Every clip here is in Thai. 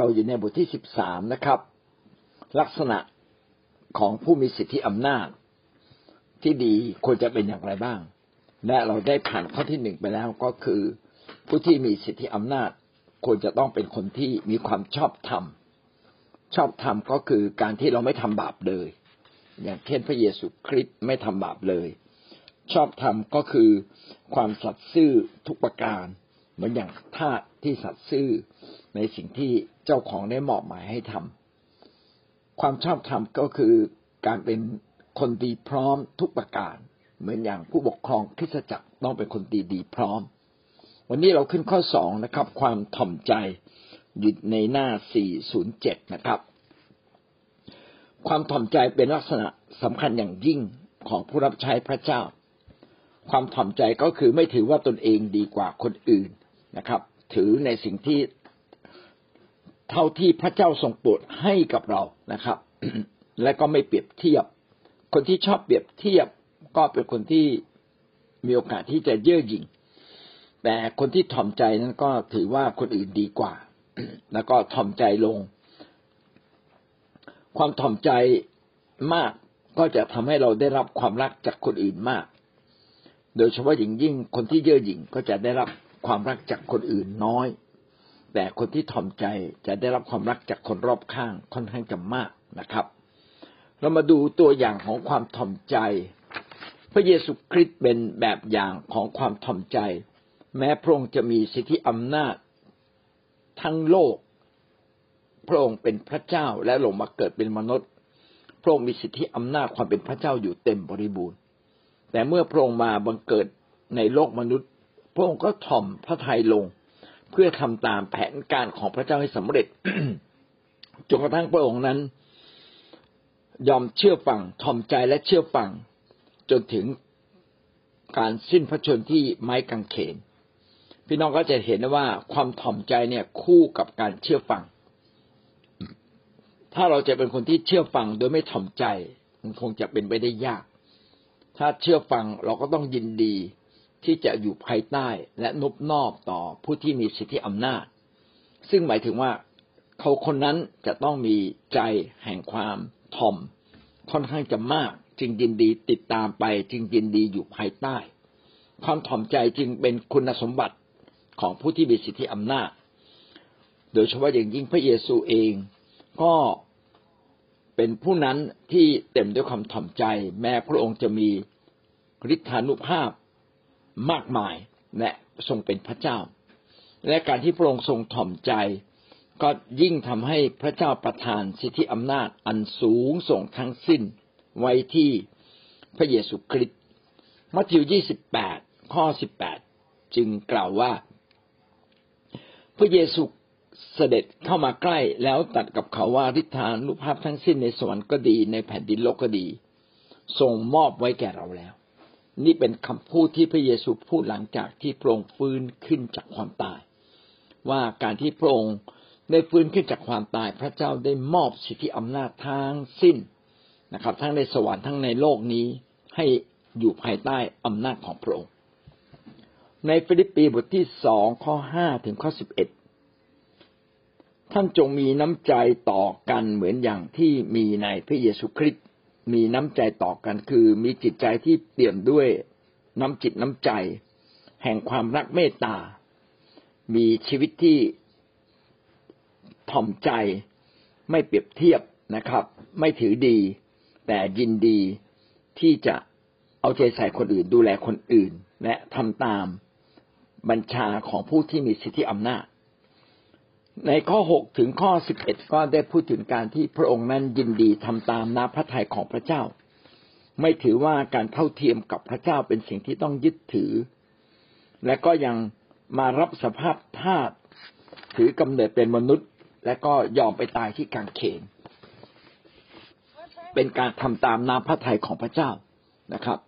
เราอยู่ในบทที่สิบสามนะครับ ลักษณะของผู้มีสิทธิอำนาจ ที่ดีควรจะเป็นอย่างไรบ้าง และเราได้ผ่านข้อที่หนึ่งไปแล้วก็คือ ผู้ที่มีสิทธิอำนาจ ควรจะต้องเป็นคนที่มีความชอบธรรมชอบธรรมก็คือการที่เราไม่ทำบาปเลย อย่างเช่นพระเยซูคริสต์ไม่ทำบาปเลย ชอบธรรมก็คือความสัตย์ซื่อทุกประการ เหมือนอย่างทาสที่สัตย์ซื่อในสิ่งที่ เจ้าของได้มอบหมายให้ทำความชอบธรรมก็คือการเป็นคนดีพร้อมทุกประการ เหมือนอย่างผู้ปกครองคริสตจักรต้องเป็นคนดีดีพร้อม วันนี้เราขึ้นข้อสองนะครับ ความถ่อมใจอยู่ในหน้า 407 นะครับ ความถ่อมใจเป็นลักษณะสำคัญอย่างยิ่งของผู้รับใช้พระเจ้า ความถ่อมใจก็คือไม่ถือว่าตนเองดีกว่าคนอื่นนะครับ ถือในสิ่งที่ เท่าที่พระเจ้าทรงโปรดให้กับเรานะครับ และก็ไม่เปรียบเทียบ คนที่ชอบเปรียบเทียบก็เป็นคนที่มีโอกาสที่จะเย่อหยิ่งแต่คนที่ถ่อมใจนั้นก็ถือว่าคนอื่นดีกว่า แล้วก็ถ่อมใจลง ความถ่อมใจมากก็จะทำให้เราได้รับความรักจากคนอื่นมาก โดยเฉพาะอย่างยิ่งคนที่เย่อหยิ่งก็จะได้รับความรักจากคนอื่นน้อย แต่คนที่ถ่อมใจจะได้รับความรักจากคนรอบข้างค่อนข้างจะมากนะครับ เรามาดูตัวอย่างของความถ่อมใจ พระเยซูคริสต์เป็นแบบอย่างของความถ่อมใจ แม้พระองค์จะมีสิทธิอำนาจทั้งโลก พระองค์เป็นพระเจ้าและลงมาเกิดเป็นมนุษย์ พระองค์มีสิทธิอำนาจความเป็นพระเจ้าอยู่เต็มบริบูรณ์ แต่เมื่อพระองค์มาบังเกิดในโลกมนุษย์ พระองค์ก็ถ่อมพระทัยลง เพื่อทำตามแผนการของพระเจ้าให้สำเร็จจนกระทั่งพระองค์นั้น ยอมเชื่อฟังทอมใจและเชื่อฟัง จนถึงการสิ้นพระชนที่ไม้กางเขน พี่น้องก็จะเห็นว่าความถ่อมใจเนี่ยคู่กับการเชื่อฟัง ถ้าเราจะเป็นคนที่เชื่อฟังโดยไม่ถ่อมใจ มันคงจะเป็นไปได้ยาก ถ้าเชื่อฟังเราก็ต้องยินดี ที่จะอยู่ภายใต้และนบนอบต่อผู้ที่มีสิทธิอำนาจ ซึ่งหมายถึงว่าเขาคนนั้นจะต้องมีใจแห่งความทอม ค่อนข้างจะมาก จึงยินดีติดตามไป จึงยินดีอยู่ภายใต้ ความถ่อมใจจึงเป็นคุณสมบัติของผู้ที่มีสิทธิอำนาจ โดยเฉพาะอย่างยิ่งพระเยซูเองก็เป็นผู้นั้นที่เต็มด้วยความถ่อมใจ แม้พระองค์จะมีฤทธานุภาพ มากมายและทรงเป็นพระเจ้า และการที่พระองค์ทรงถ่อมใจ ก็ยิ่งทำให้พระเจ้าประทานสิทธิอำนาจอันสูงส่งทั้งสิ้นไว้ที่พระเยซูคริสต์มัทธิว 28 ข้อ 18 จึงกล่าวว่า พระเยซูเสด็จเข้ามาใกล้แล้วตัดกับเขาว่าฤทธานุภาพทั้งสิ้นในสวรรค์ก็ดีในแผ่นดินโลกก็ดี ทรงมอบไว้แก่เราแล้ว นี่เป็นคำพูดที่พระเยซูพูดหลังจากที่พระองค์ฟื้นขึ้นจากความตาย ว่าการที่พระองค์ได้ฟื้นขึ้นจากความตาย พระเจ้าได้มอบสิทธิอำนาจทั้งสิ้นนะครับ ทั้งในสวรรค์ทั้งในโลกนี้ให้อยู่ภายใต้อำนาจของพระองค์ ในฟิลิปปีบทที่สองข้อห้าถึงข้อสิบเอ็ดท่านจงมีน้ำใจต่อกันเหมือนอย่างที่มีในพระเยซูคริสต์ มีน้ำใจต่อกันคือ มีจิตใจที่เปี่ยมด้วยน้ำจิตน้ำใจ แห่งความรักเมตตา มีชีวิตที่ถ่อมใจ ไม่เปรียบเทียบนะครับ ไม่ถือดี แต่ยินดีที่จะเอาใจใส่คนอื่นดูแลคนอื่น และทำตามบัญชาของผู้ที่มีสิทธิอำนาจ ในข้อหกถึงข้อสิบเอ็ดก็ได้พูดถึงการที่พระองค์นั้นยินดีทำตามน้าพระทัยของพระเจ้า ไม่ถือว่าการเท่าเทียมกับพระเจ้าเป็นสิ่งที่ต้องยึดถือ และก็ยังมารับสภาพทาสถือกำเนิดเป็นมนุษย์ และก็ยอมไปตายที่กางเขน เป็นการทำตามน้าพระทัยของพระเจ้านะครับ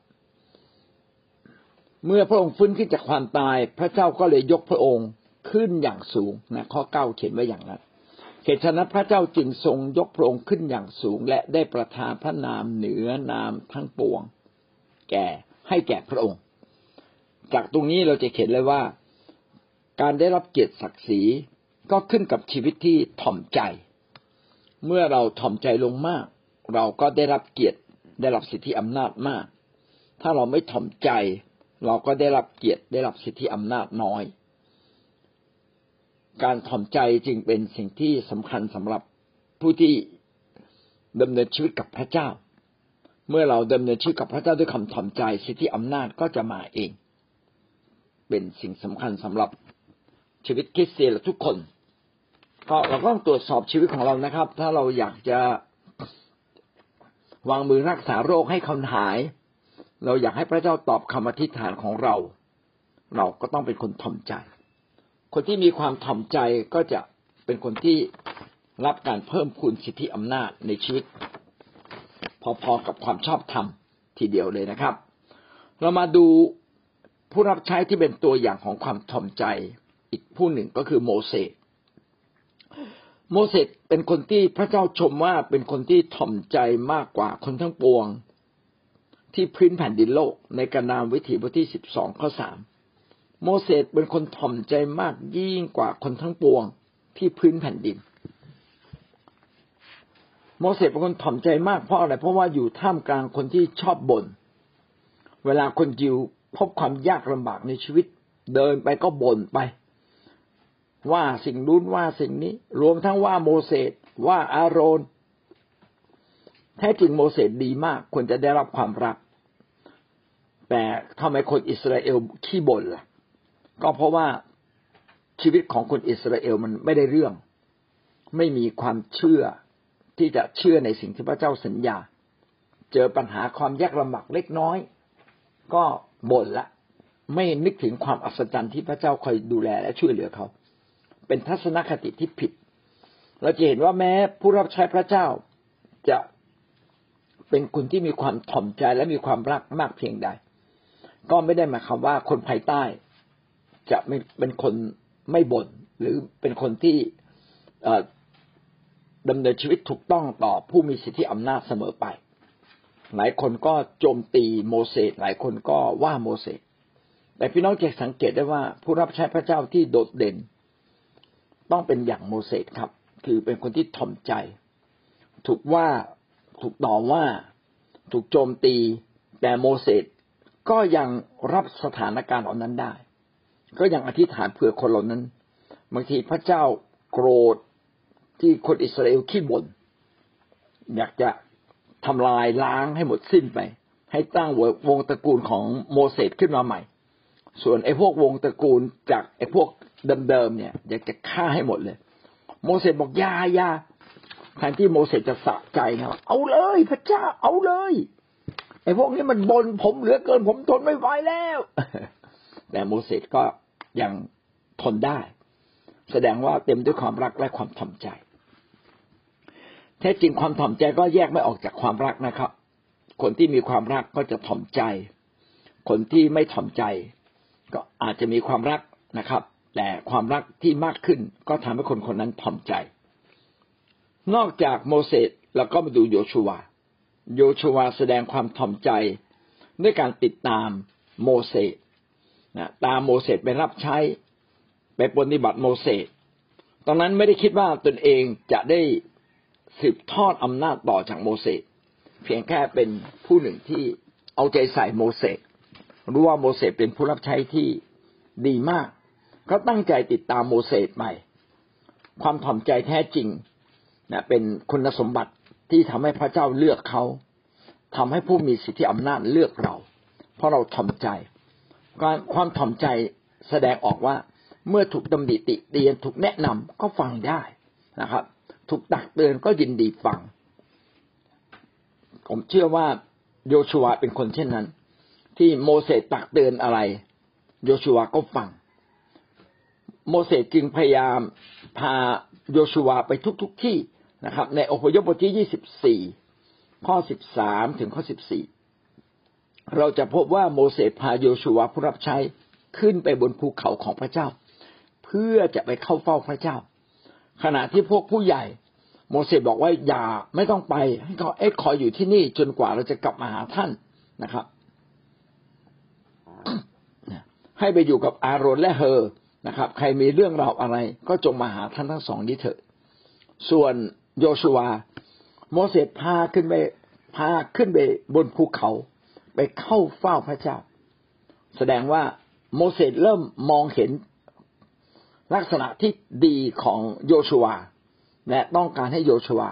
เมื่อพระองค์ฟื้นขึ้นจากความตาย พระเจ้าก็เลยยกพระองค์ ขึ้นอย่างสูงนะข้อเก้าเขียนไว้อย่างนั้นเหตุฉะนั้นพระเจ้าจึงทรงยกพระองค์ขึ้นอย่างสูง และได้ประทานพระนามเหนือนามทั้งปวง แก่ให้แก่พระองค์ จากตรงนี้เราจะเห็นเลยว่า การได้รับเกียรติศักดิ์ศรีก็ขึ้นกับชีวิตที่ถ่อมใจ เมื่อเราถ่อมใจลงมาก เราก็ได้รับเกียรติได้รับสิทธิอำนาจมาก ถ้าเราไม่ถ่อมใจ เราก็ได้รับเกียรติได้รับสิทธิอำนาจน้อย การถ่อมใจจึงเป็นสิ่งที่สำคัญสำหรับผู้ที่ดำเนินชีวิตกับพระเจ้า เมื่อเราดำเนินชีวิตกับพระเจ้าด้วยคำถ่อมใจสิทธิอำนาจก็จะมาเอง เป็นสิ่งสำคัญสำหรับชีวิตคริสเตียนทุกคน ก็เราก็ต้องตรวจสอบชีวิตของเรานะครับ ถ้าเราอยากจะวางมือรักษาโรคให้คนหาย เราอยากให้พระเจ้าตอบคำอธิษฐานของเรา เราก็ต้องเป็นคนถ่อมใจ คนที่มีความถ่อมใจก็จะเป็นคนที่รับการเพิ่มคูณสิทธิอำนาจในชีวิต พอๆกับความชอบธรรมทีเดียวเลยนะครับ เรามาดูผู้รับใช้ที่เป็นตัวอย่างของความถ่อมใจ อีกผู้หนึ่งก็คือโมเสสโมเสสเป็นคนที่พระเจ้าชมว่าเป็นคนที่ถ่อมใจมากกว่าคนทั้งปวง ที่พื้นแผ่นดินโลกในกระนามวิถีบทที่สิบสองข้อสาม โมเสสเป็นคนถ่อมใจมากยิ่งกว่าคนทั้งปวงที่พื้นแผ่นดิน โมเสสเป็นคนถ่อมใจมากเพราะอะไร เพราะว่าอยู่ท่ามกลางคนที่ชอบบ่น เวลาคนยิวพบความยากลำบากในชีวิต เดินไปก็บ่นไป ว่าสิ่งนู้นว่าสิ่งนี้ รวมทั้งว่าโมเสสว่าอาโรนแท้จริงโมเสสดีมากควรจะได้รับความรัก แต่ทำไมคนอิสราเอลขี้บ่นล่ะ ก็เพราะว่าชีวิตของคนอิสราเอลมันไม่ได้เรื่อง ไม่มีความเชื่อที่จะเชื่อในสิ่งที่พระเจ้าสัญญา เจอปัญหาความยากลำบากเล็กน้อย ก็บ่นละ ไม่นึกถึงความอัศจรรย์ที่พระเจ้าคอยดูแลและช่วยเหลือเขา เป็นทัศนคติที่ผิด เราจะเห็นว่าแม้ผู้รับใช้พระเจ้าจะเป็นคนที่มีความถ่อมใจและมีความรักมากเพียงใด ก็ไม่ได้หมายความว่าคนภายใต้ จะไม่เป็นคนไม่บน่นหรือเป็นคนที่ดำเนินชีวิตถูกต้องต่อผู้มีสิทธิอำนาจเสมอไป หลายคนก็โจมตีโมเสสหลายคนก็ว่าโมเสสแต่พี่น้องจะสังเกตได้ว่าผู้รับใช้พระเจ้าที่โดดเด่น ต้องเป็นอย่างโมเสสครับ คือเป็นคนที่ถ่อมใจ ถูกว่าถูกต่อว่าถูกโจมตี แต่โมเสสก็ยังรับสถานการณ์เหล่านั้นได้ ก็ยังอธิษฐานเผื่อคนเหล่านั้น บางทีพระเจ้าโกรธที่คนอิสราเอลขี้บ่นอยากจะทำลายล้างให้หมดสิ้นไป ให้ตั้งวงตระกูลของโมเสสขึ้นมาใหม่ ส่วนไอ้พวกวงตระกูลจากไอ้พวกเดิมๆเนี่ย อยากจะฆ่าให้หมดเลย โมเสสบอกยายาแทนที่โมเสสจะสะใจนะเอาเลยพระเจ้าเอาเลยไอ้พวกนี้มันบนผมเหลือเกินผมทนไม่ไหวแล้ว แต่โมเสสก็ ยังทนได้ แสดงว่าเต็มด้วยความรักและความถ่อมใจ แท้จริงความถ่อมใจก็แยกไม่ออกจากความรักนะครับ คนที่มีความรักก็จะถ่อมใจ คนที่ไม่ถ่อมใจ ก็อาจจะมีความรักนะครับ แต่ความรักที่มากขึ้นก็ทำให้คนคนนั้นถ่อมใจ นอกจากโมเสสเราก็มาดูโยชูวา โยชูวาแสดงความถ่อมใจด้วยการติดตามโมเสส นะตามโมเสสไปรับใช้ ไปปฏิบัติโมเสสตอนนั้นไม่ได้คิดว่าตนเองจะได้สืบทอดอำนาจต่อจากโมเสสเพียงแค่เป็นผู้หนึ่งที่เอาใจใส่โมเสสรู้ว่าโมเสสเป็นผู้รับใช้ที่ดีมากเขาตั้งใจติดตามโมเสสใหม่ความถ่อมใจแท้จริงนะเป็นคุณสมบัติที่ทำให้พระเจ้าเลือกเขาทำให้ผู้มีสิทธิอำนาจเลือกเรา เพราะเราถ่อมใจ ความถ่อมใจแสดงออกว่าเมื่อถูกตำหนิติเตียนถูกแนะนำก็ฟังได้นะครับ ถูกตักเตือนก็ยินดีฟัง ผมเชื่อว่าโยชัวเป็นคนเช่นนั้น ที่โมเสสตักเตือนอะไร โยชัวก็ฟัง โมเสสจึงพยายามพาโยชูวไปทุกๆทที่นะครับ ในอพยพบทที่ยี่สิบสี่ข้อสิบสามถึงข้อสิบสี่ เราจะพบว่าโมเสสพาโยชูวาผู้รับใช้ขึ้นไปบนภูเขาของพระเจ้า เพื่อจะไปเข้าเฝ้าพระเจ้า ขณะที่พวกผู้ใหญ่ โมเสสบอกว่าอย่าไม่ต้องไปให้เขาเอ็คอยอยู่ที่นี่จนกว่าเราจะกลับมาหาท่านนะครับ ให้ไปอยู่กับอารอนและเฮอนะครับ ใครมีเรื่องราวอะไร ก็จงมาหาท่านทั้งสองนี้เถอะ ส่วนโยชัวโมเสสพาขึ้นไปพาขึ้นไปบนภูเขา ไปเข้าเฝ้าพระเจ้า แสดงว่าโมเสสเริ่มมองเห็นลักษณะที่ดีของโยชัวและต้องการให้โยชัว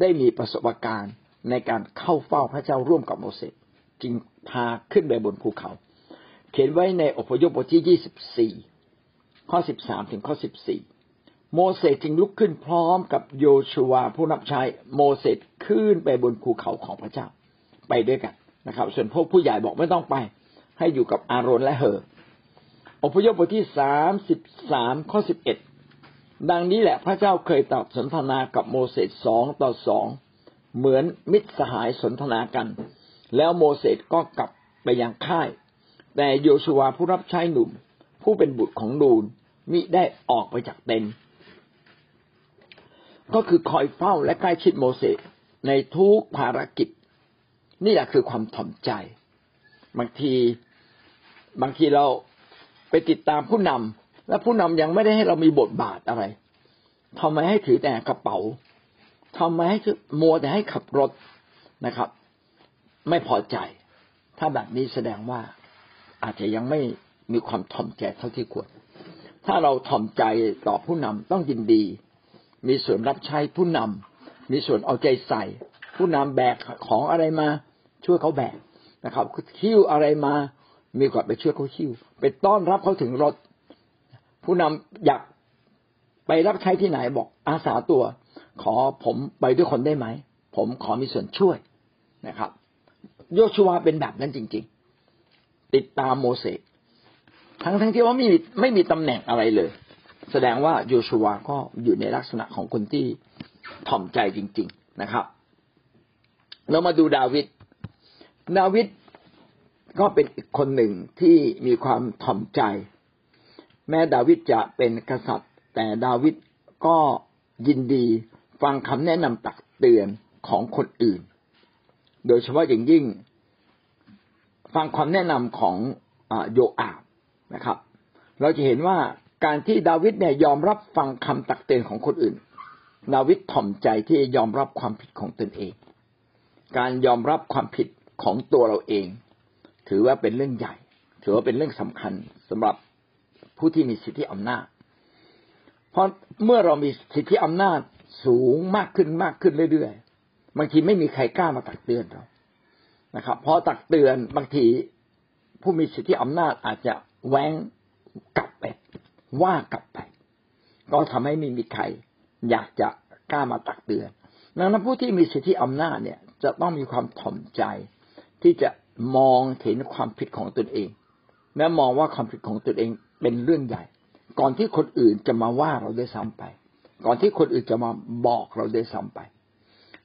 ได้มีประสบการณ์ในการเข้าเฝ้าพระเจ้าร่วมกับโมเสสจึงพาขึ้นไปบนภูเขา เขียนไว้ในอพยพบทที่ยี่สิบสี่ข้อสิบสามถึงข้อสิบสี่โมเสสจึงลุกขึ้นพร้อมกับโยชัวผู้นับใช้โมเสสขึ้นไปบนภูเขาของพระเจ้า ไปด้วยกัน นะครับ ส่วนพวกผู้ใหญ่บอกไม่ต้องไป ให้อยู่กับอาโรนและเฮออพยพบทที่สามสิบสามข้อสิบเอ็ดดังนี้แหละพระเจ้าเคยตรัสสนทนากับโมเสสสองต่อสองเหมือนมิตรสหายสนทนากัน แล้วโมเสสก็กลับไปยังค่าย แต่โยชัวผู้รับใช้หนุ่ม ผู้เป็นบุตรของนูนมิได้ออกไปจากเต็นท์ก็คือคอยเฝ้าและใกล้ชิดโมเสสในทุกภารกิจ นี่แหละคือความถ่อมใจ บางทีบางทีเราไปติดตามผู้นำและผู้นำยังไม่ได้ให้เรามีบทบาทอะไรทำไมให้ถือแต่กระเป๋าทำไมให้มัวแต่ให้ขับรถนะครับ ไม่พอใจ ถ้าแบบนี้แสดงว่าอาจจะยังไม่มีความถ่อมใจเท่าที่ควร ถ้าเราถ่อมใจต่อผู้นำต้องยินดี มีส่วนรับใช้ผู้นำมีส่วนเอาใจใส่ ผู้นำแบกของอะไรมา ช่วยเขาแบกนะครับคิ้วอะไรมามีกว่าไปช่วยเขาคิ้ว ไปต้อนรับเขาถึงรถ ผู้นำอยากไปรับใช้ที่ไหนบอกอาสาตัว ขอผมไปด้วยคนได้ไหม ผมขอมีส่วนช่วยนะครับ โยชัวเป็นแบบนั้นจริง ๆ ติดตามโมเสสทั้งทั้งที่ว่าไม่มีไม่มีตำแหน่งอะไรเลย แสดงว่าโยชัวก็อยู่ในลักษณะของคนที่ถ่อมใจจริง ๆนะครับ เรามาดูดาวิด ดาวิดก็เป็นอีกคนหนึ่งที่มีความถ่อมใจ แม้ดาวิดจะเป็นกษัตริย์ แต่ดาวิดก็ยินดีฟังคำแนะนำตักเตือนของคนอื่น โดยเฉพาะอย่างยิ่ง ฟังความแนะนำของอโยอาบนะครับ เราจะเห็นว่าการที่ดาวิดเนี่ยยอมรับฟังคำตักเตือนของคนอื่น ดาวิดถ่อมใจที่ยอมรับความผิดของตนเอง การยอมรับความผิด ของตัวเราเอง ถือว่าเป็นเรื่องใหญ่ ถือว่าเป็นเรื่องสำคัญสำหรับผู้ที่มีสิทธิอำนาจ เพราะเมื่อเรามีสิทธิอำนาจสูงมากขึ้นมากขึ้นเรื่อยๆบางทีไม่มีใครกล้ามาตักเตือนเรานะครับเพราะตักเตือนบางทีผู้มีสิทธิอำนาจอาจจะแว้งกลับไปว่ากลับไป ก็ทำให้ไม่มีใครอยากจะกล้ามาตักเตือนดังนั้นผู้ที่มีสิทธิอำนาจเนี่ยจะต้องมีความถ่อมใจ ที่จะมองเห็นความผิดของตนเอง และมองว่าความผิดของตนเองเป็นเรื่องใหญ่ ก่อนที่คนอื่นจะมาว่าเราด้วยซ้ำไป ก่อนที่คนอื่นจะมาบอกเราได้ซ้ำไป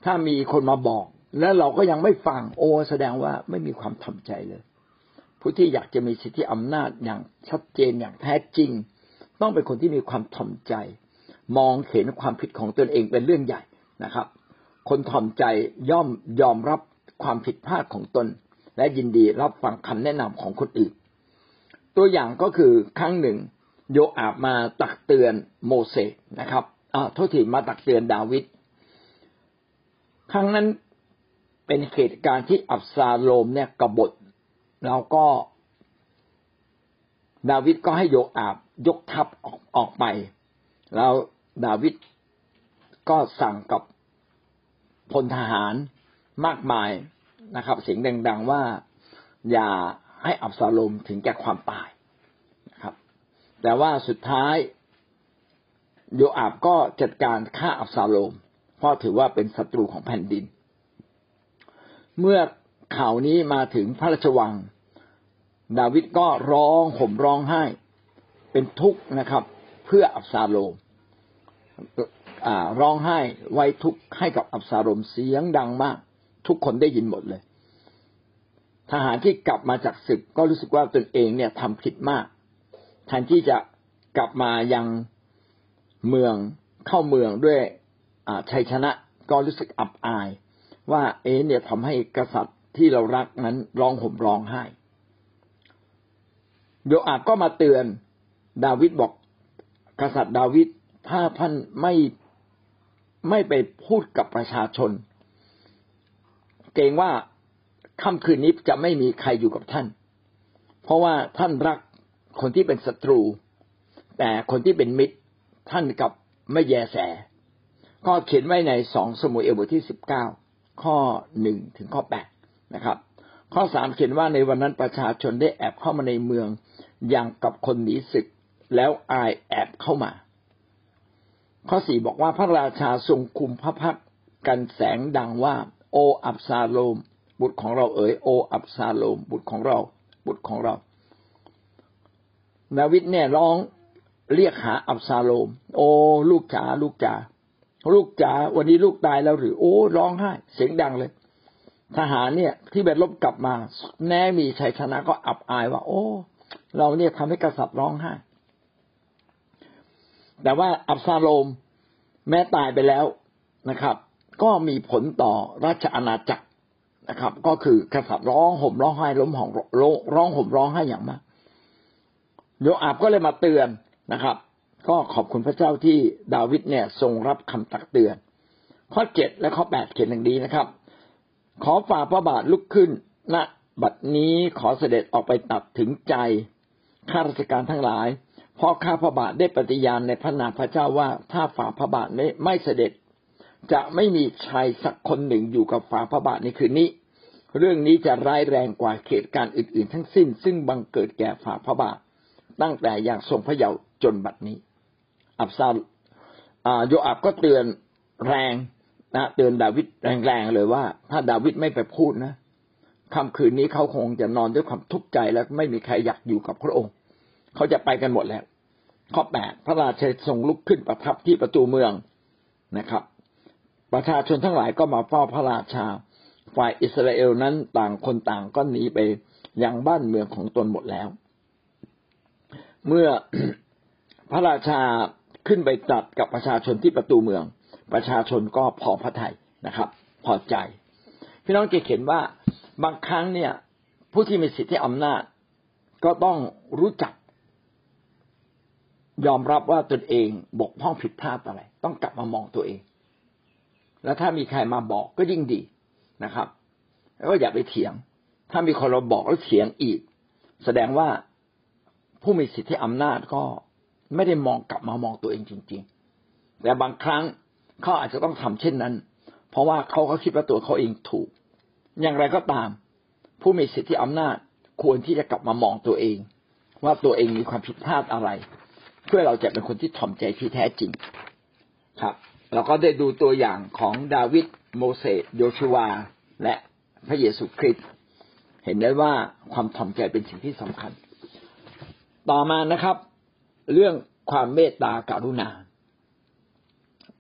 ถ้ามีคนมาบอก แล้วเราก็ยังไม่ฟังโอ้แสดงว่าไม่มีความทำใจเลย ผู้ที่อยากจะมีสิทธิอำนาจอย่างชัดเจนอย่างแท้จริง ต้องเป็นคนที่มีความถ่อมใจ มองเห็นความผิดของตนเองเป็นเรื่องใหญ่นะครับ คนถ่อมใจย่อมยอมรับ ความผิดพลาดของตน และยินดีรับฟังคำแนะนำของคนอื่น ตัวอย่างก็คือครั้งหนึ่ง โยอาบมาตักเตือนโมเสสนะครับอ่าโทษทีมาตักเตือนดาวิดครั้งนั้นเป็นเหตุการณ์ที่อับซาโลมเนี่ยกบฏแล้วก็ดาวิดก็ให้โยอาบยกทัพออกออกไป แล้วดาวิดก็สั่งกับพลทหาร มากมายนะครับ เสียงดังๆว่าอย่าให้อับซาโลมถึงแก่ความตายนะครับ แต่ว่าสุดท้ายโยอาบก็จัดการฆ่าอับซาโลม เพราะถือว่าเป็นศัตรูของแผ่นดิน เมื่อข่าวนี้มาถึงพระราชวัง ดาวิดก็ร้องห่มร้องไห้ เป็นทุกข์นะครับ เพื่ออับซาโลมร้องไห้ไว้ทุกข์ให้กับอับซาโลมเสียงดังมาก ทุกคนได้ยินหมดเลย ทหารที่กลับมาจากศึกก็รู้สึกว่าตนเองเนี่ยทำผิดมากแทนที่จะกลับมายังเมืองเข้าเมืองด้วยชัยชนะก็รู้สึกอับอาย ว่าเอ๋เนี่ยทำให้กษัตริย์ที่เรารักนั้นร้องห่มร้องไห้โยอาบก็มาเตือนดาวิดบอกกษัตริย์ดาวิดถ้าท่านไม่ไม่ไปพูดกับประชาชน เกรงว่าค่ำคืนนี้จะไม่มีใครอยู่กับท่าน เพราะว่าท่านรักคนที่เป็นศัตรู แต่คนที่เป็นมิตรท่านกับไม่แยแส ก็เขียนไว้ในสองสมุเอลบทที่สิบเก้าข้อหนึ่งถึงข้อแปดนะครับ ข้อสามเขียนว่าในวันนั้นประชาชนได้แอบเข้ามาในเมืองอย่างกับคนหนีศึก แล้วอายแอบเข้ามา ข้อสี่บอกว่าพระราชาทรงคุมพระพักกันแสงดังว่า โออับซาโลม บุตรของเราเอ๋ยโออับซาโลม บุตรของเรา บุตรของเรา ดาวิดเนี่ยร้องเรียกหาอับซาโลม โอ้ ลูกจ๋าลูกจ๋าลูกจ๋าวันนี้ลูกตายแล้วหรือโอ้ร้องไห้ เสียงดังเลย ทหารเนี่ย ที่ไปรบกลับมา แน่มีชัยชนะก็อับอายว่า โอ้ เราเนี่ยทำให้กษัตริย์ร้องไห้ แต่ว่าอับซาโลมแม้ตายไปแล้วนะครับ ก็มีผลต่อราชอาณาจักรนะครับ ก็คือกษัตริย์ร้องห่มร้องไห้ล้มห่องร้องห่มร้องไห้อย่างมากโยอาบก็เลยมาเตือนนะครับ ก็ขอบคุณพระเจ้าที่ดาวิดเนี่ยทรงรับคำตักเตือน ข้อเจ็ดและข้อแปดเขียนอย่างนี้นะครับ ขอฝ่าพระบาทลุกขึ้นณนะบัดนี้ขอเสด็จออกไปตัดถึงใจข้าราชการทั้งหลาย เพราะข้าพระบาทได้ปฏิญาณในพระนามพระเจ้าว่าถ้าฝ่าพระบาทไม่ไม่เสด็จ จะไม่มีชายสักคนหนึ่งอยู่กับฝาพระบาทในคืนนี้ เรื่องนี้จะร้ายแรงกว่าเหตุการณ์อื่น ๆ ทั้งสิ้น ซึ่งบังเกิดแก่ฝาพระบาท ตั้งแต่อย่างทรงพระเยาว์จนบัดนี้ อับซาโยอับก็เตือนแรงนะเตือนดาวิดแรงๆเลยว่า ถ้าดาวิดไม่ไปพูดนะค่ำคืนนี้เขาคงจะนอนด้วยความทุกข์ใจและไม่มีใครอยากอยู่กับพระองค์ เขาจะไปกันหมดแล้ว ข้อแปดพระราชาทรงลุกขึ้นประทับที่ประตูเมืองนะครับ ประชาชนทั้งหลายก็มาเฝ้าพระราชา ฝ่ายอิสราเอลนั้นต่างคนต่างก็หนีไปยังบ้านเมืองของตนหมดแล้ว เมื่อพระราชาขึ้นไปตัดกับประชาชนที่ประตูเมือง ประชาชนก็พอพระทัยนะครับ พอใจ พี่น้องจะเห็นว่าบางครั้งเนี่ย ผู้ที่มีสิทธิอำนาจ ก็ต้องรู้จัก ยอมรับว่าตนเองบกพร่องผิดพลาดอะไร ต้องกลับมามองตัวเอง แล้วถ้ามีใครมาบอกก็ยิ่งดีนะครับ แล้วก็อย่าไปเถียง ถ้ามีคนเราบอกแล้วเถียงอีก แสดงว่าผู้มีสิทธิอำนาจก็ไม่ได้มองกลับมามองตัวเองจริง ๆ แต่บางครั้งเขาอาจจะต้องทำเช่นนั้น เพราะว่าเขาเขาคิดว่าตัวเขาเองถูก อย่างไรก็ตาม ผู้มีสิทธิอำนาจควรที่จะกลับมามองตัวเอง ว่าตัวเองมีความผิดพลาดอะไร เพื่อเราจะเป็นคนที่ถ่อมใจที่แท้จริงครับ เราก็ได้ดูตัวอย่างของดาวิดโมเสสโยชูวา และพระเยซูคริสต์เห็นได้ว่าความถ่อมใจเป็นสิ่งที่สำคัญ ต่อมานะครับ เรื่องความเมตตาการุณา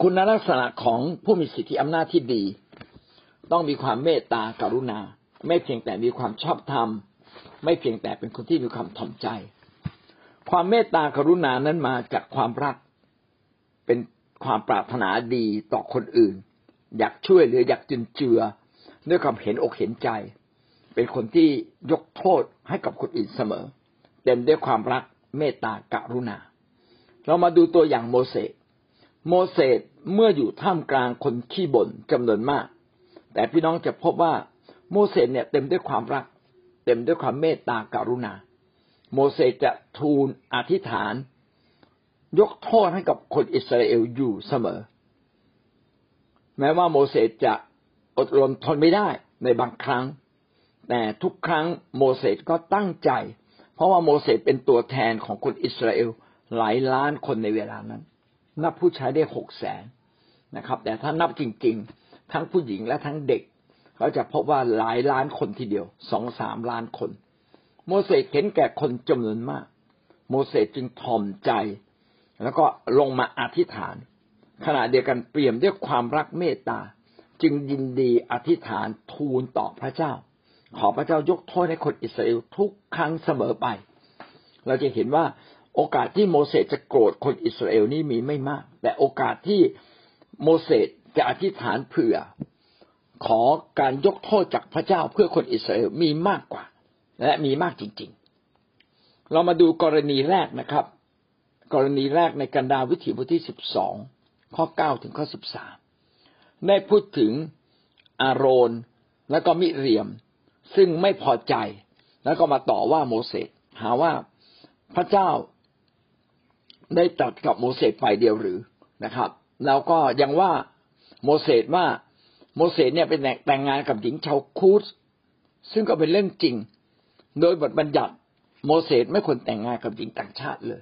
คุณลักษณะของผู้มีสิทธิอำนาจที่ดี ต้องมีความเมตตาการุณา ไม่เพียงแต่มีความชอบธรรม ไม่เพียงแต่เป็นคนที่มีความถ่อมใจ ความเมตตากรุณานั้นมาจากความรักเป็น ความปรารถนาดีต่อคนอื่น อยากช่วยหรืออยากจุนเจือ ด้วยความเห็นอกเห็นใจ เป็นคนที่ยกโทษให้กับคนอื่นเสมอเต็มด้วยความรักเมตตากรุณา เรามาดูตัวอย่างโมเสสโมเสสเมื่ออยู่ท่ามกลางคนขี้บ่นจำนวนมาก แต่พี่น้องจะพบว่าโมเสสเนี่ยเต็มด้วยความรัก เต็มด้วยความเมตตากรุณา โมเสสจะทูลอธิษฐาน ยกโทษให้กับคนอิสราเอลอยู่เสมอ แม้ว่าโมเสสจะอดรนทนไม่ได้ในบางครั้ง แต่ทุกครั้งโมเสสก็ตั้งใจ เพราะว่าโมเสสเป็นตัวแทนของคนอิสราเอลหลายล้านคนในเวลานั้น นับผู้ชายได้หกแสนนะครับ แต่ถ้านับจริง ๆ ทั้งผู้หญิงและทั้งเด็ก เขาจะพบว่าหลายล้านคนทีเดียวสองสามล้านคน โมเสสเห็นแก่คนจำนวนมาก โมเสสจึงทอมใจ แล้วก็ลงมาอธิษฐาน ขณะเดียวกันเปี่ยมด้วยความรักเมตตา จึงยินดีอธิษฐานทูลต่อพระเจ้า ขอพระเจ้ายกโทษให้คนอิสราเอลทุกครั้งเสมอไป เราจะเห็นว่าโอกาสที่โมเสสจะโกรธคนอิสราเอลนี่มีไม่มาก แต่โอกาสที่โมเสสจะอธิษฐานเผื่อ ขอการยกโทษจากพระเจ้าเพื่อคนอิสราเอลมีมากกว่า และมีมากจริง ๆ เรามาดูกรณีแรกนะครับ กรณีแรกในกันดาวิถีบทที่สิบสองข้อเก้าถึงข้อสิบสามได้พูดถึงอาโรนและก็มิเรียม ซึ่งไม่พอใจแล้วก็มาต่อว่าโมเสสหาว่าพระเจ้าได้ตัดกับโมเสสฝ่ายเดียวหรือนะครับ แล้วก็ยังว่าโมเสสว่าโมเสสเนี่ยเป็นแต่งงานกับหญิงชาวคูสซึ่งก็เป็นเรื่องจริง โดยบทบัญญัติโมเสสไม่ควรแต่งงานกับหญิงต่างชาติเลย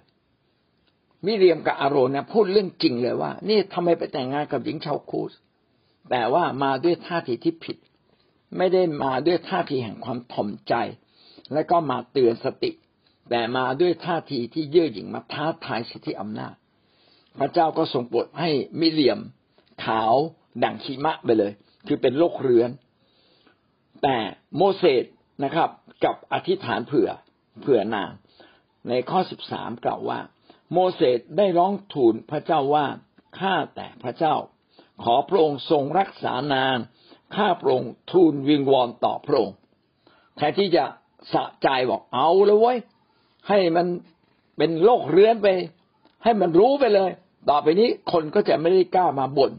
มิเรียมกับอาโรนเนี่ยพูดเรื่องจริงเลยว่า นี่ทำไมไปแต่งงานกับหญิงชาวคูสแต่ว่ามาด้วยท่าทีที่ผิด ไม่ได้มาด้วยท่าทีแห่งความถ่อมใจ และก็มาเตือนสติ แต่มาด้วยท่าทีที่เย่อหยิ่งมาท้าทายสิทธิอำนาจ พระเจ้าก็ทรงโปรดให้มิเรียมขาวดั่งขีมะไปเลย คือเป็นโรคเรื้อน แต่โมเสสนะครับ กับอธิษฐานเผื่อเผื่อนางในข้อสิบสามกล่าวว่า โมเสสได้ร้องทูลพระเจ้าว่าข้าแต่พระเจ้า ขอพระองค์ทรงรักษานางข้าพระองค์ทูลวิงวอนต่อพระองค์แทนที่จะสะใจบอกเอาเลยเว้ยให้มันเป็นโรคเรื้อนไป ให้มันรู้ไปเลย ต่อไปนี้คนก็จะไม่ได้กล้ามาบ่น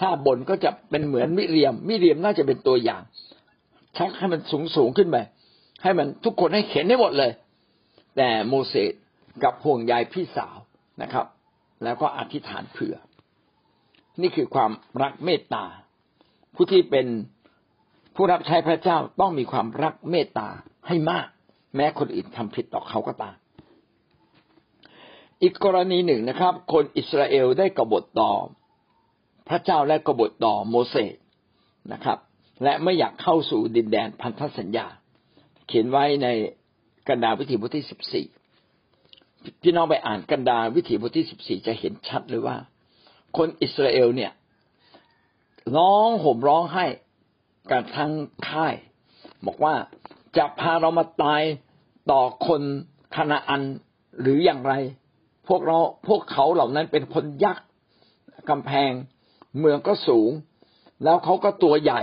ถ้าบ่นก็จะเป็นเหมือนมิเรียม มิเรียมน่าจะเป็นตัวอย่าง ชักให้มันสูงสูงขึ้นไปให้มันทุกคนให้เห็นได้หมดเลย แต่โมเสส กับห่วงใยพี่สาวนะครับ แล้วก็อธิษฐานเผื่อ นี่คือความรักเมตตา ผู้ที่เป็นผู้รับใช้พระเจ้าต้องมีความรักเมตตาให้มาก แม้คนอื่นทำผิดต่อเขาก็ตามอีกกรณีหนึ่งนะครับ คนอิสราเอลได้กบฏต่อ พระเจ้าและกบฏต่อโมเสสนะครับ และไม่อยากเข้าสู่ดินแดนพันธสัญญา เขียนไว้ในกันดาษวิถีบทที่สิบสี่ พี่น้องไปอ่านกันดาวิถีบทที่สิบสี่จะเห็นชัดเลยว่า คนอิสราเอลเนี่ยร้องห่มร้องให้กันทั้งค่าย บอกว่าจะพาเรามาตายต่อคนคณาอันหรืออย่างไร พวกเราพวกเขาเหล่านั้นเป็นคนยักษ์กำแพง เมืองก็สูง แล้วเขาก็ตัวใหญ่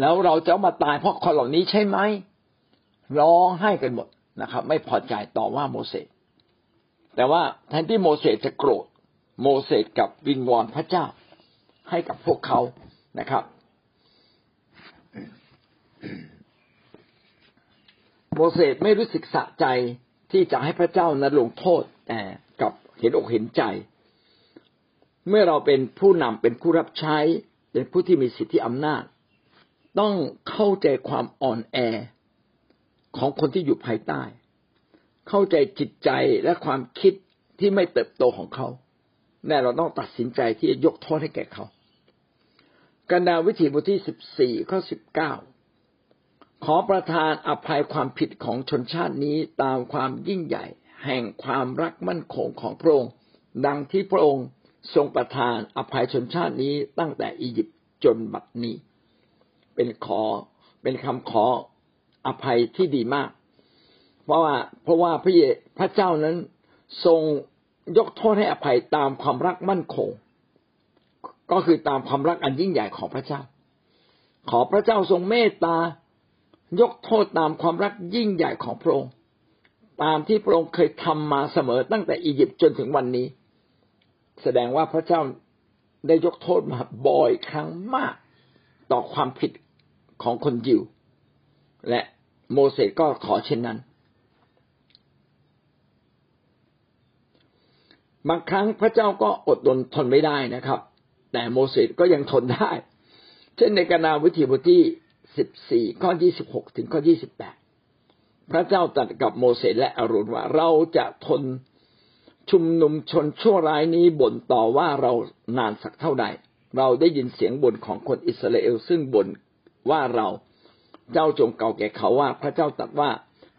แล้วเราจะมาตายเพราะคนเหล่านี้ใช่ไหมร้องให้กันหมดนะครับ ไม่พอใจต่อว่าโมเสส แต่ว่าแทนที่โมเสสจะโกรธ โมเสสกับวิงวอนพระเจ้า ให้กับพวกเขานะครับ โมเสสไม่รู้สึกสะใจที่จะให้พระเจ้านั้นลงโทษแต่กับเห็นอกเห็นใจ เมื่อเราเป็นผู้นำเป็นผู้รับใช้ เป็นผู้ที่มีสิทธิอำนาจ ต้องเข้าใจความอ่อนแอของคนที่อยู่ภายใต้ เข้าใจจิตใจและความคิดที่ไม่เติบโตของเขาแน่เราต้องตัดสินใจที่จะยกโทษให้แก่เขากันดาวิถีบทที่สิบสี่ข้อสิบเก้าขอประทานอภัยความผิดของชนชาตินี้ตามความยิ่งใหญ่ แห่งความรักมั่นคงของพระองค์ ดังที่พระองค์ทรงประทานอภัยชนชาตินี้ตั้งแต่อียิปต์จนบัดนี้ เป็นขอเป็นคำขออภัยที่ดีมาก เพราะว่าเพราะว่าพระเยพระเจ้านั้นทรงยกโทษให้อภัยตามความรักมั่นคง ก็คือตามความรักอันยิ่งใหญ่ของพระเจ้า ขอพระเจ้าทรงเมตตายกโทษตามความรักยิ่งใหญ่ของพระองค์ตามที่พระองค์เคยทำมาเสมอตั้งแต่อียิปต์จนถึงวันนี้ แสดงว่าพระเจ้าได้ยกโทษมาบ่อยครั้งมากต่อความผิดของคนยิว และโมเสสก็ขอเช่นนั้น บางครั้งพระเจ้าก็อดทนทนไม่ได้นะครับ แต่โมเสสก็ยังทนได้ เช่นในกนาวิธีบทที่สิบสี่ข้อยี่สิบหกถึงข้อยี่สิบแปดพระเจ้าตรัสกับโมเสสและอารุณว่าเราจะทนชุมนุมชนชั่วร้ายนี้บ่นต่อว่าเรานานสักเท่าใด เราได้ยินเสียงบ่นของคนอิสราเอลซึ่งบ่นว่าเราเจ้าจงเก่าแก่เขาว่า พระเจ้าตรัสว่า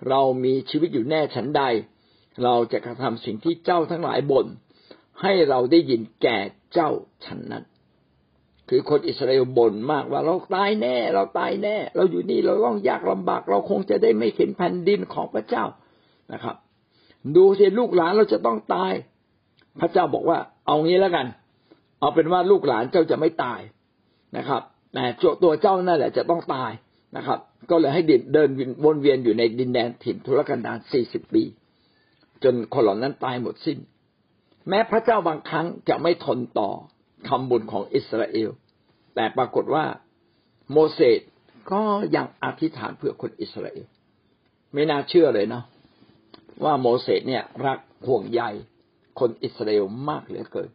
เรามีชีวิตอยู่แน่ฉันใด เราจะกระทำสิ่งที่เจ้าทั้งหลายบ่นให้เราได้ยินแก่เจ้าฉันนั้น คือคนอิสราเอลบ่นมากว่าเราตายแน่ เราตายแน่ เราอยู่นี่เราต้องยากลำบาก เราคงจะได้ไม่เห็นแผ่นดินของพระเจ้านะครับ ดูสิลูกหลานเราจะต้องตาย พระเจ้าบอกว่า เอางี้แล้วกัน เอาเป็นว่าลูกหลานเจ้าจะไม่ตายนะครับแต่ตัวเจ้านั่นแหละจะต้องตายนะครับ ก็เลยให้เดินวนเวียนอยู่ในดินแดนถิ่นทุรกันดารสี่สิบปี จนคนเหล่านั้นตายหมดสิ้น แม้พระเจ้าบางครั้งจะไม่ทนต่อคำบุญของอิสราเอล แต่ปรากฏว่าโมเสสก็ยังอธิษฐานเพื่อคนอิสราเอล ไม่น่าเชื่อเลยเนาะว่าโมเสสเนี่ยรักห่วงใยคนอิสราเอลมากเหลือเกิน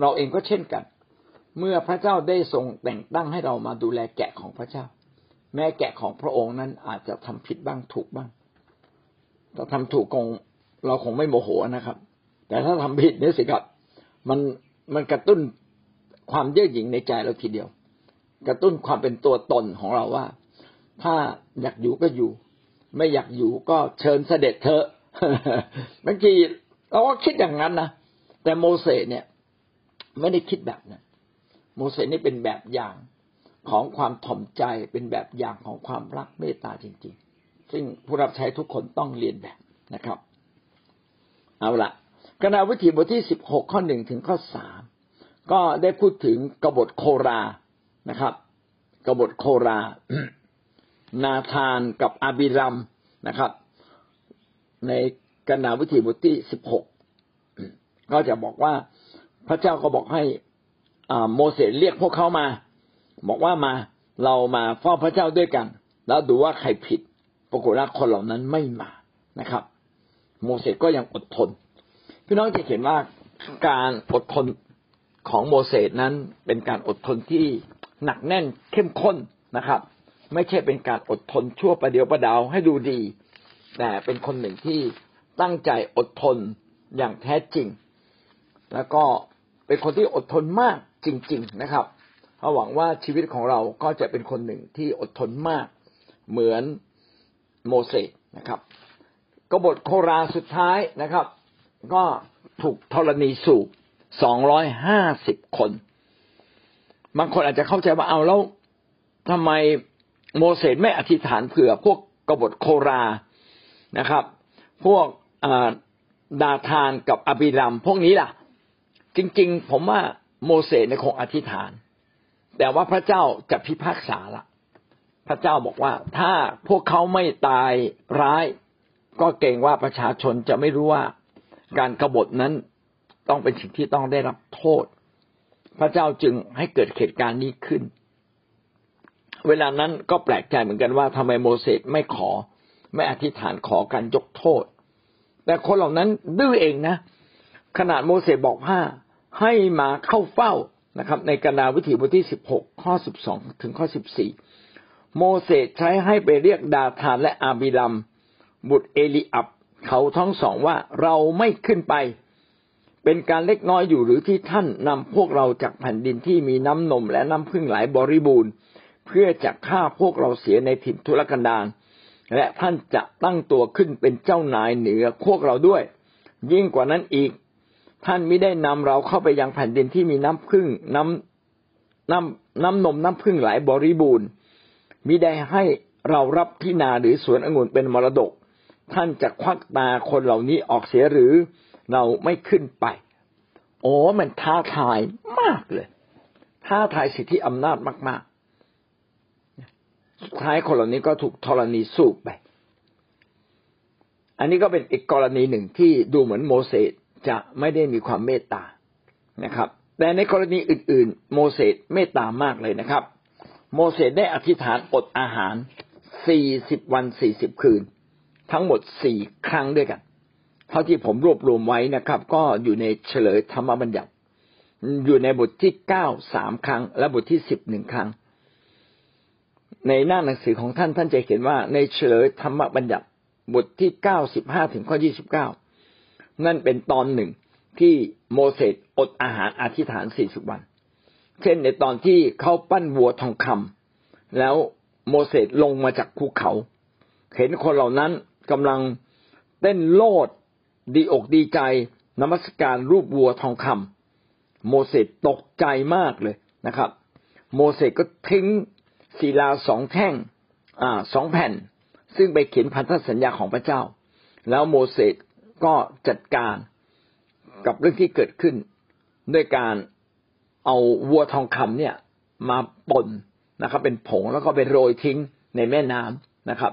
เราเองก็เช่นกัน เมื่อพระเจ้าได้ทรงแต่งตั้งให้เรามาดูแลแกะของพระเจ้า แม้แกะของพระองค์นั้นอาจจะทำผิดบ้างถูกบ้าง ถ้าทำถูกคงเราคงไม่โมโหนะครับ แต่ถ้าทำผิดเนี่ยสิครับ มันมันกระตุ้นความเย่อหยิ่งในใจเราทีเดียว กระตุ้นความเป็นตัวตนของเราว่า ถ้าอยากอยู่ก็อยู่ ไม่อยากอยู่ก็เชิญเสด็จเถอะบางทีเราก็คิดอย่างนั้นนะแต่โมเสสเนี่ย ไม่ได้คิดแบบนั้นโมเสสนี่เป็นแบบอย่างของความถ่อมใจเป็นแบบอย่างของความรักเมตตาจริง ๆ ซึ่งผู้รับใช้ทุกคนต้องเรียนแบบนะครับ เอาละกนาวิถีบทที่สิบหกข้อหนึ่งถึงข้อสามก็ได้พูดถึงกบฏโครานะครับ กบฏโครา นาธานกับอาบิรัมนะครับ ในกนาวิถีบทที่สิบหกก็จะบอกว่าพระเจ้าก็บอกให้โมเสสเรียกพวกเขามา บอกว่ามาเรามาเฝ้าพระเจ้าด้วยกัน แล้วดูว่าใครผิด ปรากฏว่าคนเหล่านั้นไม่มานะครับ โมเสสก็ยังอดทน พี่น้องจะเห็นว่าการอดทนของโมเสสนั้นเป็นการอดทนที่หนักแน่นเข้มข้นนะครับ ไม่ใช่เป็นการอดทนชั่วประเดียวประดาวให้ดูดี แต่เป็นคนหนึ่งที่ตั้งใจอดทนอย่างแท้จริง แล้วก็เป็นคนที่อดทนมากจริง ๆนะครับหวังว่าชีวิตของเราก็จะเป็นคนหนึ่งที่อดทนมาก เหมือน โมเสสนะครับกบฏโคราสุดท้ายนะครับ ก็ถูกธรณีสูบสองร้อยห้าสิบคนบางคนอาจจะเข้าใจว่าเอาแล้วทำไมโมเสสไม่อธิษฐานเผื่อพวกกบฏโครานะครับ พวกดาธานกับอบิรัมพวกนี้ล่ะ จริง ๆ ผมว่าโมเสสในคงอธิษฐาน แต่ว่าพระเจ้าจะพิพากษาละ พระเจ้าบอกว่า ถ้าพวกเขาไม่ตายร้าย ก็เกรงว่าประชาชนจะไม่รู้ว่าการกบฏนั้นต้องเป็นสิ่งที่ต้องได้รับโทษ พระเจ้าจึงให้เกิดเหตุการณ์นี้ขึ้น เวลานั้นก็แปลกใจเหมือนกันว่าทำไมโมเสสไม่ขอ ไม่อธิษฐานขอการยกโทษ แต่คนเหล่านั้นดื้อเองนะ ขนาดโมเสสบอกว่าให้มาเข้าเฝ้านะครับ ในกนาวิถีบทที่สิบหกข้อสิบสองถึงข้อสิบสี่ โมเสสใช้ให้ไปเรียกดาธานและอาบิลัม บุตรเอลีอับ เขาทั้งสองว่าเราไม่ขึ้นไป เป็นการเล็กน้อยอยู่หรือที่ท่านนำพวกเราจากแผ่นดินที่มีน้ำนมและน้ำพึ่งไหลบริบูรณ์ เพื่อจะฆ่าพวกเราเสียในถิ่นทุรกันดารและท่านจะตั้งตัวขึ้นเป็นเจ้านายเหนือพวกเราด้วย ยิ่งกว่านั้นอีก ท่านไม่ได้นำเราเข้าไปยังแผ่นดินที่มีน้ำพึ่งน้ำน้ำน้ำนมน้ำพึ่งไหลบริบูรณ์ มิได้ให้เรารับที่นาหรือสวนองุ่นเป็นมรดก ท่านจะควักตาคนเหล่านี้ออกเสียหรือเราไม่ขึ้นไป โอ้มันท้าทายมากเลย ท้าทายสิทธิอำนาจมากๆสุดท้ายคนเหล่านี้ก็ถูกธรณีสูบไป อันนี้ก็เป็นอีกกรณีหนึ่งที่ดูเหมือนโมเสสจะไม่ได้มีความเมตตานะครับ แต่ในกรณีอื่น ๆ โมเสสเมตตามากเลยนะครับ โมเสสได้อธิษฐานอดอาหารสี่สิบวันสี่สิบคืน ทั้งหมดสี่ครั้งด้วยกัน เท่าที่ผมรวบรวมไว้นะครับ ก็อยู่ในเฉลยธรรมบัญญัติ อยู่ในบทที่เก้าสามครั้ง และบทที่สิบหนึ่งครั้ง ในหน้าหนังสือของท่านท่านจะเห็นว่าในเฉลยธรรมบัญญัติ บทที่เก้าสิบห้าถึงข้อยี่สิบเก้านั่นเป็นตอนหนึ่งที่โมเสสอดอาหารอธิษฐานสี่สิบวัน เช่นในตอนที่เขาปั้นวัวทองคำแล้วโมเสสลงมาจากภูเขา เห็นคนเหล่านั้นกำลังเต้นโลดดีอกดีใจนมัสการรูปวัวทองคำโมเสสตกใจมากเลยนะครับ โมเสสก็ทิ้งศิลาสองแท่งอ่าสองแผ่น ซึ่งไปเขียนพันธสัญญาของพระเจ้า แล้วโมเสสก็จัดการกับเรื่องที่เกิดขึ้นด้วยการ เอาวัวทองคำเนี่ยมาป่นนะครับ เป็นผงแล้วก็ไปโรยทิ้งในแม่น้ำนะครับ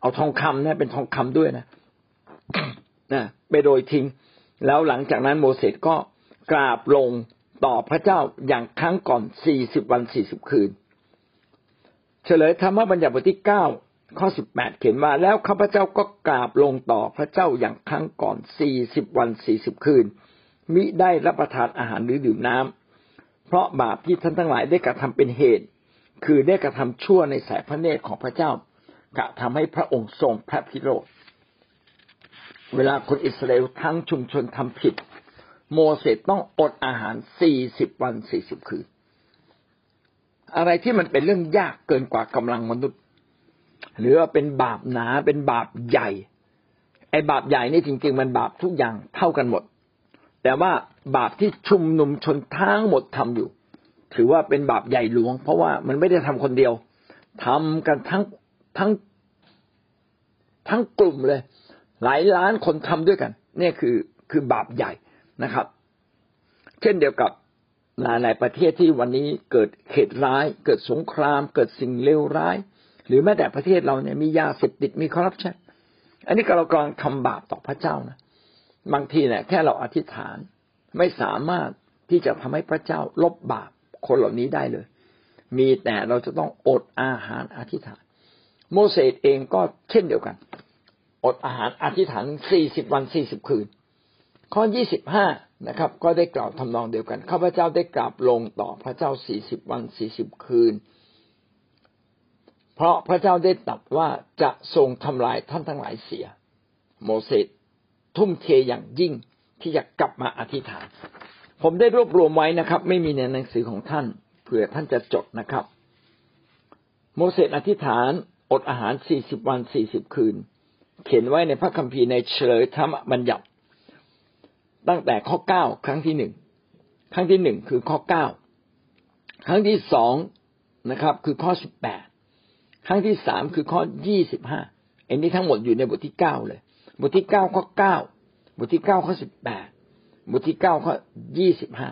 เอาทองคำเนี่ยเป็นทองคำด้วยนะนะไปโดยทิ้ง แล้วหลังจากนั้นโมเสสก็กราบลงต่อพระเจ้าอย่างครั้งก่อนสี่สิบวันสี่สิบคืน เฉลยธรรมบัญญัติบทที่เก้าข้อสิบแปดเขียนว่าแล้วข้าพเจ้าก็กราบลงต่อพระเจ้าอย่างครั้งก่อนสี่สิบวันสี่สิบคืนมิได้รับประทานอาหารหรือดื่มน้ำ เพราะบาปที่ท่านทั้งหลายได้กระทำเป็นเหตุ คือได้กระทำชั่วในสายพระเนตรของพระเจ้ากระทำให้พระองค์ทรงพระพิโรธเวลาคนอิสราเอลทั้งชุมชนทำผิด โมเสสต้องอดอาหารสี่สิบวันสี่สิบคืนอะไรที่มันเป็นเรื่องยากเกินกว่ากำลังมนุษย์ หรือว่าเป็นบาปหนาเป็นบาปใหญ่ไอ้บาปใหญ่นี่จริง ๆ มันบาปทุกอย่างเท่ากันหมด แต่ว่าบาปที่ชุมนุมชนทั้งหมดทำอยู่ ถือว่าเป็นบาปใหญ่หลวง เพราะว่ามันไม่ได้ทำคนเดียวทำกันทั้งทั้งทั้งกลุ่มเลย หลายล้านคนทำด้วยกันนี่คือคือบาปใหญ่นะครับ เช่นเดียวกับหลายหลายประเทศที่วันนี้เกิดเหตุร้าย เกิดสงคราม เกิดสิ่งเลวร้าย หรือแม้แต่ประเทศเราเนี่ยมียาเสพติดมีคอร์รัปชันอันนี้ก็เรากำลังทำบาปต่อพระเจ้านะ บางทีเนี่ยแค่เราอธิษฐานไม่สามารถที่จะทำให้พระเจ้าลบบาปคนเหล่านี้ได้เลย มีแต่เราจะต้องอดอาหารอธิษฐาน โมเสสเองก็เช่นเดียวกัน อดอาหารอธิษฐานสี่สิบวันสี่สิบคืน ข้อยี่สิบห้านะครับ ก็ได้กล่าวทำนองเดียวกันข้าพเจ้าได้กราบลงต่อพระเจ้าสี่สิบวันสี่สิบคืน เพราะพระเจ้าได้ตรัสว่าจะทรงทำลายท่านทั้งหลายเสีย โมเสส ทุ่มเทอย่างยิ่งที่จะกลับมาอธิษฐาน ผมได้รวบรวมไว้นะครับ ไม่มีในหนังสือของท่านเผื่อท่านจะจดนะครับ โมเสสอธิษฐานอดอาหารสี่สิบวันสี่สิบคืน เขียนไว้ในพระคัมภีร์ในเฉลยธรรมบัญญัติ ตั้งแต่ข้อเก้าครั้งที่หนึ่งครั้งที่หนึ่งคือข้อเก้าครั้งที่สองนะครับ คือข้อสิบแปดครั้งที่สามคือข้อยี่สิบห้าอันนี้ทั้งหมดอยู่ในบทที่เก้าเลย บทที่เก้าข้อเก้าบทที่เก้าข้อสิบแปดบทที่เก้าข้อยี่สิบห้า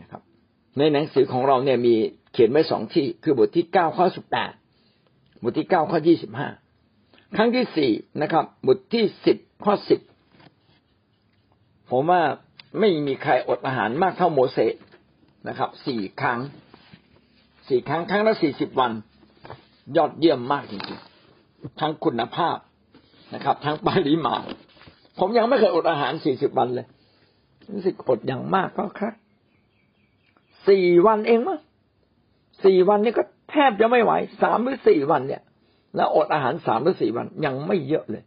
นะครับ ในหนังสือของเราเนี่ยมีเขียนไว้สองที่ คือบทที่เก้าข้อสิบแปดบทที่เก้าข้อยี่สิบห้าครั้งที่สี่นะครับ บทที่สิบข้อสิบผมว่าไม่มีใครอดอาหารมากเท่าโมเสสนะครับสี่ครั้งสี่ครั้งครั้งละสี่สิบวัน ยอดเยี่ยมมากจริงๆทั้งคุณภาพ นะครับ ทั้งปาริมาผมยังไม่เคยอดอาหารสี่สิบวันเลยรู้สึกอดอย่างมากก็ครับสี่วันเองมั้งสี่วันนี่ก็แทบจะไม่ไหวสามหรือสี่วันเนี่ย แล้วอดอาหารสามหรือสี่วันยังไม่เยอะเลย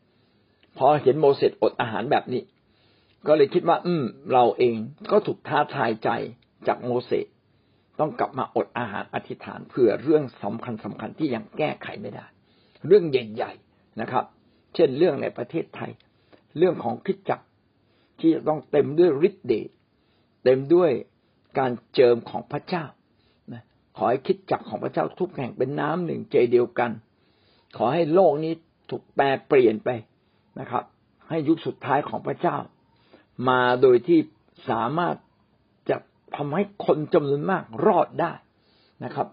พอเห็นโมเสสอดอาหารแบบนี้ ก็เลยคิดว่า อืม เราเองก็ถูกท้าทายใจจากโมเสสต้องกลับมาอดอาหารอธิษฐานเพื่อเรื่องสำคัญสำคัญที่ยังแก้ไขไม่ได้ เรื่องใหญ่ ๆ นะครับ เช่นเรื่องในประเทศไทย เรื่องของคิดจักที่จะต้องเต็มด้วยฤทธิ์เดชเต็มด้วยการเจิมของพระเจ้าขอให้คิดจักของพระเจ้าทุกแห่งเป็นน้ำหนึ่งใจเดียวกัน ขอให้โลกนี้ถูกแปลเปลี่ยนไปนะครับ ให้ยุคสุดท้ายของพระเจ้า มาโดยที่สามารถจะทำให้คนจำนวนมากรอดได้นะครับ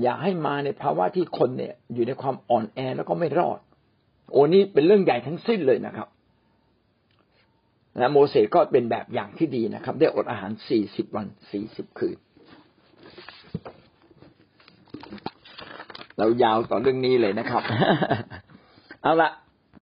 อย่าให้มาในภาวะที่คนเนี่ยอยู่ในความอ่อนแอแล้วก็ไม่รอด โอ้นี่เป็นเรื่องใหญ่ทั้งสิ้นเลยนะครับนะโมเสสก็เป็นแบบอย่างที่ดีนะครับ ได้อดอาหารสี่สิบวันสี่สิบคืน เรายาวต่อเรื่องนี้เลยนะครับ เอาละ